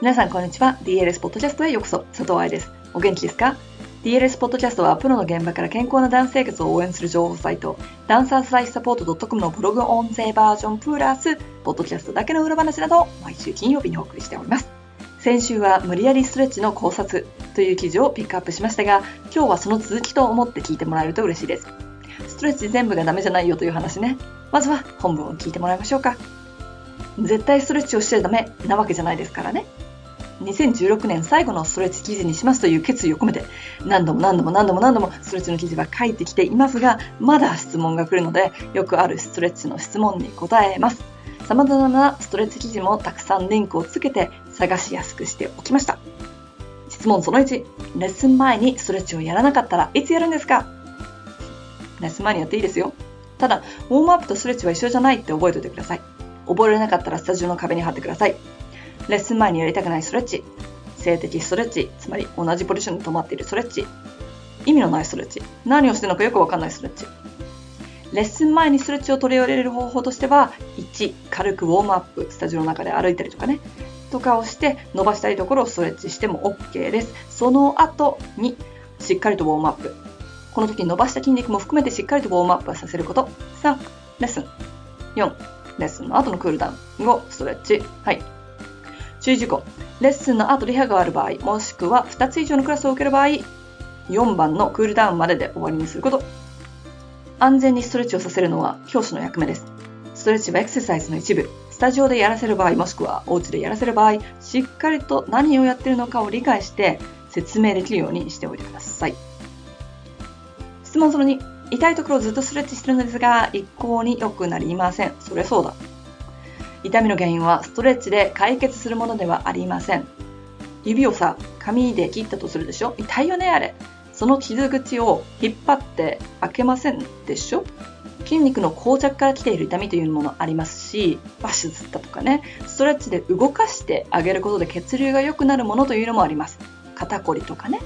皆さんこんにちは。DLS ポッドキャストへようこそ。佐藤愛です。お元気ですか？DLS ポッドキャストはプロの現場から健康なダンス生活を応援する情報サイト、ダンサーズライフサポート .com のブログ音声バージョンプラス、ポッドキャストだけの裏話などを毎週金曜日にお送りしております。先週は無理やりストレッチの考察という記事をピックアップしましたが、今日はその続きと思って聞いてもらえると嬉しいです。ストレッチ全部がダメじゃないよという話ね。まずは本文を聞いてもらいましょうか。絶対ストレッチをしちゃダメなわけじゃないですからね。2016年最後のストレッチ記事にしますという決意を込めて何度も何度も何度も何度もストレッチの記事は書いてきていますがまだ質問が来るのでよくあるストレッチの質問に答えます。様々なストレッチ記事もたくさんリンクをつけて探しやすくしておきました。質問その1レッスン前にストレッチをやらなかったらいつやるんですか？レッスン前にやっていいですよ。ただウォームアップとストレッチは一緒じゃないって覚えておいてください。覚えられなかったらスタジオの壁に貼ってください。レッスン前にやりたくないストレッチ、性的ストレッチ、つまり同じポジションに止まっているストレッチ、意味のないストレッチ、何をしてるのかよくわかんないストレッチ。レッスン前にストレッチを取り入れる方法としては、1、軽くウォームアップ、スタジオの中で歩いたりとかね、とかをして伸ばしたいところをストレッチしても OK です。その後に、しっかりとウォームアップ。この時伸ばした筋肉も含めてしっかりとウォームアップさせること。3、レッスン。4、レッスンの後のクールダウン。5、ストレッチ。はい。注意事項。レッスンの後リハがある場合、もしくは2つ以上のクラスを受ける場合、4番のクールダウンまでで終わりにすること。安全にストレッチをさせるのは教師の役目です。ストレッチはエクササイズの一部。スタジオでやらせる場合、もしくはお家でやらせる場合、しっかりと何をやってるのかを理解して説明できるようにしておいてください。質問その2。痛いところをずっとストレッチしてるのですが、一向に良くなりません。それそうだ。痛みの原因はストレッチで解決するものではありません。指をさ、紙で切ったとするでしょ？痛いよね、あれ。その傷口を引っ張って開けませんでしょ？筋肉の膠着から来ている痛みというものありますし、バシズったとかね、ストレッチで動かしてあげることで血流が良くなるものというのもあります。肩こりとかね。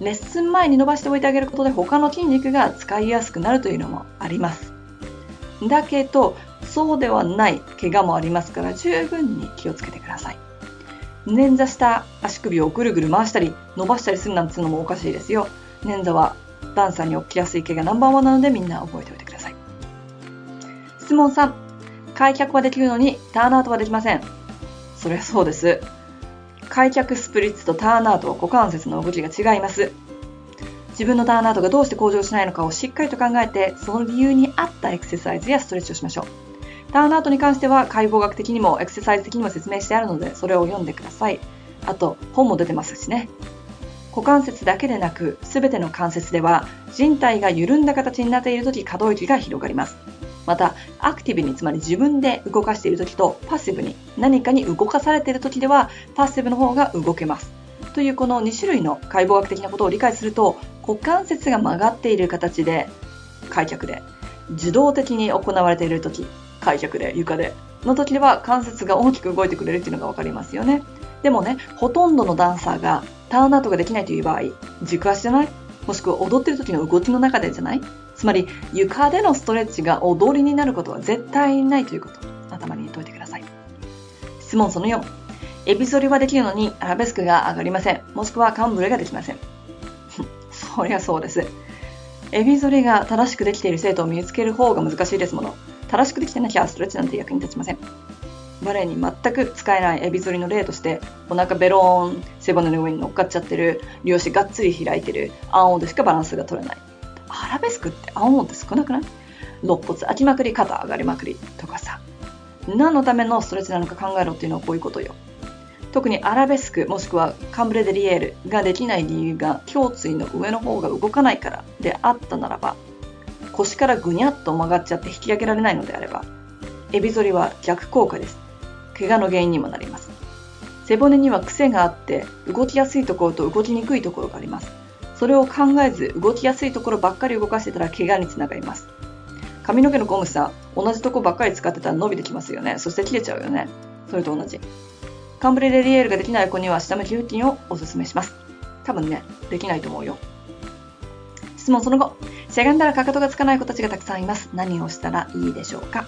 レッスン前に伸ばしておいてあげることで他の筋肉が使いやすくなるというのもあります。だけど、そうではない怪我もありますから十分に気をつけてください。捻挫した足首をぐるぐる回したり伸ばしたりするなんていうのもおかしいですよ。捻挫はダンサーに起きやすい怪我ナンバーワンなのでみんな覚えておいてください。質問3。開脚はできるのにターンアウトはできません。そりゃそうです。開脚スプリッツとターンアウトは股関節の動きが違います。自分のターンアウトがどうして向上しないのかをしっかりと考えて、その理由に合ったエクササイズやストレッチをしましょう。ターンアウトに関しては解剖学的にもエクササイズ的にも説明してあるのでそれを読んでください。あと本も出てますしね。股関節だけでなく全ての関節では人体が緩んだ形になっている時可動域が広がります。またアクティブにつまり自分で動かしている時とパッシブに何かに動かされている時ではパッシブの方が動けます。というこの2種類の解剖学的なことを理解すると股関節が曲がっている形で開脚で自動的に行われている時開脚で床で。の時では関節が大きく動いてくれるっていうのが分かりますよね。でもねほとんどのダンサーがターンアウトができないという場合軸足じゃない？もしくは踊ってる時の動きの中でじゃない？つまり床でのストレッチが踊りになることは絶対にないということ。頭に入れておいてください。質問その4エビ反りはできるのにアラベスクが上がりません。もしくはカンブレができません。そりゃそうです。エビ反りが正しくできている生徒を見つける方が難しいですもの。正しくできてなきゃストレッチなんて役に立ちません。バレエに全く使えないエビ反りの例として、お腹ベローン、背骨の上に乗っかっちゃってる、両足がっつり開いてる、アンオでしかバランスが取れない。アラベスクってアンオって少なくない？肋骨開きまくり、肩上がりまくりとかさ。何のためのストレッチなのか考えろっていうのはこういうことよ。特にアラベスクもしくはカンブレデリエールができない理由が胸椎の上の方が動かないからであったならば腰からぐにゃっと曲がっちゃって引き上げられないのであれば、エビ反りは逆効果です。怪我の原因にもなります。背骨には癖があって、動きやすいところと動きにくいところがあります。それを考えず、動きやすいところばっかり動かしてたら怪我につながります。髪の毛のゴムさ、同じとこばっかり使ってたら伸びてきますよね。そして切れちゃうよね。それと同じ。カンブレレリエールができない子には下向きルーティンをおすすめします。多分ね、できないと思うよ。質問その後、しゃがんだらかかとがつかない子たちがたくさんいます。何をしたらいいでしょうか？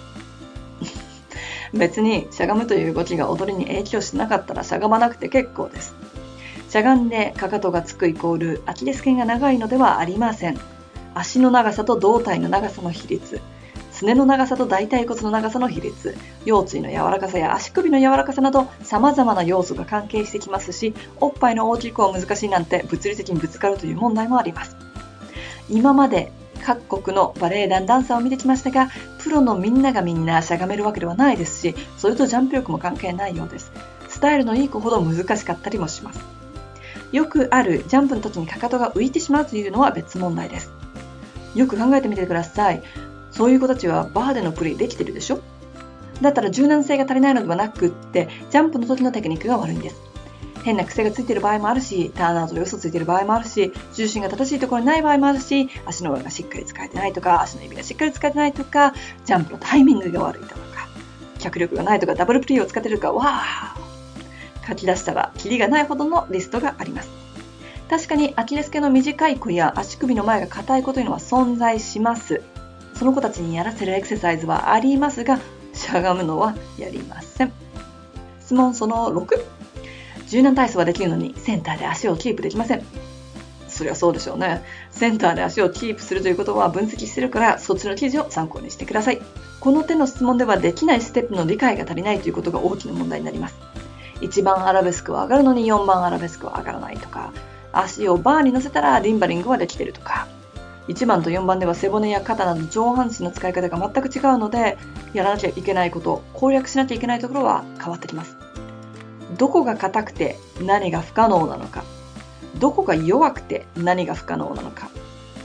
別にしゃがむという動きが踊りに影響しなかったらしゃがまなくて結構です。しゃがんでかかとがつくイコールアキレス腱が長いのではありません。足の長さと胴体の長さの比率、すねの長さと大腿骨の長さの比率、腰椎の柔らかさや足首の柔らかさなど様々な要素が関係してきますし、おっぱいの大きい子は難しいなんて物理的にぶつかるという問題もあります。今まで各国のバレエ団ダンサーを見てきましたが、プロのみんながみんなしゃがめるわけではないですし、それとジャンプ力も関係ないようです。スタイルのいい子ほど難しかったりもします。よくあるジャンプの時にかかとが浮いてしまうというのは別問題です。よく考えてみてください。そういう子たちはバーでのプレイできてるでしょ？だったら柔軟性が足りないのではなくって、ジャンプの時のテクニックが悪いんです。変な癖がついている場合もあるし、ターンアウトで嘘ついている場合もあるし、重心が正しいところにない場合もあるし、足の裏がしっかり使えてないとか、足の指がしっかり使えてないとか、ジャンプのタイミングが悪いとか、脚力がないとか、ダブルプレイを使ってるか、わー書き出したら、キリがないほどのリストがあります。確かにアキレス腱の短い子や足首の前が硬い子というのは存在します。その子たちにやらせるエクササイズはありますが、しゃがむのはやりません。質問その6。柔軟体操はできるのにセンターで足をキープできません。そりゃそうでしょうね。センターで足をキープするということは分析してるから、そっちの記事を参考にしてください。この手の質問ではできないステップの理解が足りないということが大きな問題になります。1番アラベスクは上がるのに4番アラベスクは上がらないとか、足をバーに乗せたらリンバリングはできてるとか、1番と4番では背骨や肩など上半身の使い方が全く違うので、やらなきゃいけないこと、攻略しなきゃいけないところは変わってきます。どこが硬くて何が不可能なのか、どこが弱くて何が不可能なのか、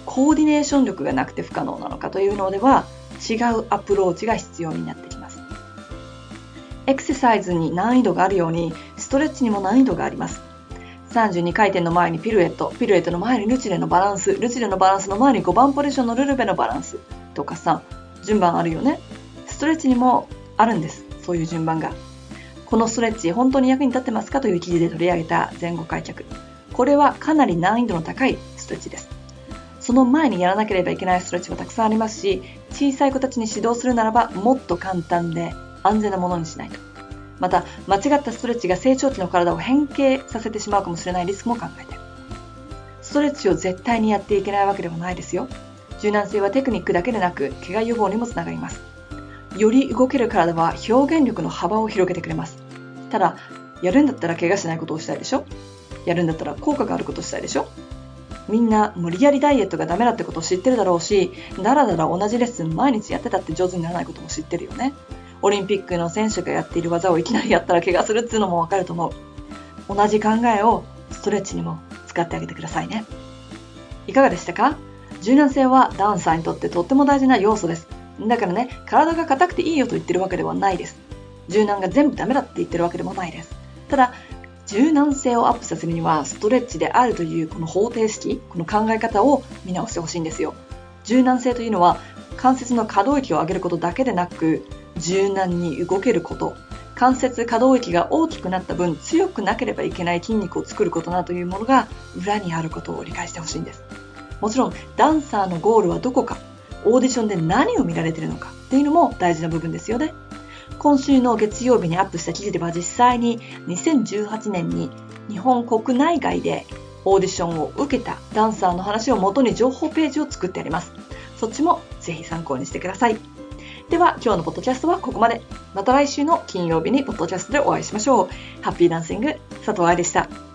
コーディネーション力がなくて不可能なのかというのでは違うアプローチが必要になってきます。エクササイズに難易度があるようにストレッチにも難易度があります。32回転の前にピルエット、ピルエットの前にルチレのバランス、ルチレのバランスの前に5番ポジションのルルベのバランスとかさ、順番あるよね。ストレッチにもあるんです。そういう順番が。このストレッチ本当に役に立ってますかという記事で取り上げた前後開脚。これはかなり難易度の高いストレッチです。その前にやらなければいけないストレッチはたくさんありますし、小さい子たちに指導するならばもっと簡単で安全なものにしないと。また、間違ったストレッチが成長期の体を変形させてしまうかもしれないリスクも考えてストレッチを絶対にやっていけないわけではないですよ。柔軟性はテクニックだけでなく、怪我予防にもつながります。より動ける体は表現力の幅を広げてくれます。ただ、やるんだったら怪我しないことをしたいでしょ？やるんだったら効果があることをしたいでしょ？みんな無理やりダイエットがダメだってことを知ってるだろうし、だらだら同じレッスン毎日やってたって上手にならないことも知ってるよね。オリンピックの選手がやっている技をいきなりやったら怪我するっていうのもわかると思う。同じ考えをストレッチにも使ってあげてくださいね。いかがでしたか？柔軟性はダンサーにとってとっても大事な要素です。だからね、体が硬くていいよと言ってるわけではないです。柔軟が全部ダメだって言ってるわけでもないです。ただ、柔軟性をアップさせるにはストレッチであるというこの方程式、この考え方を見直してほしいんですよ。柔軟性というのは関節の可動域を上げることだけでなく柔軟に動けること関節可動域が大きくなった分強くなければいけない筋肉を作ることなどというものが裏にあることを理解してほしいんですもちろんダンサーのゴールはどこかオーディションで何を見られているのかっていうのも大事な部分ですよね今週の月曜日にアップした記事では実際に2018年に日本国内外でオーディションを受けたダンサーの話をもとに情報ページを作ってありますそっちもぜひ参考にしてくださいでは今日のポッドキャストはここまで。また来週の金曜日にポッドキャストでお会いしましょう。ハッピーダンシング佐藤愛でした。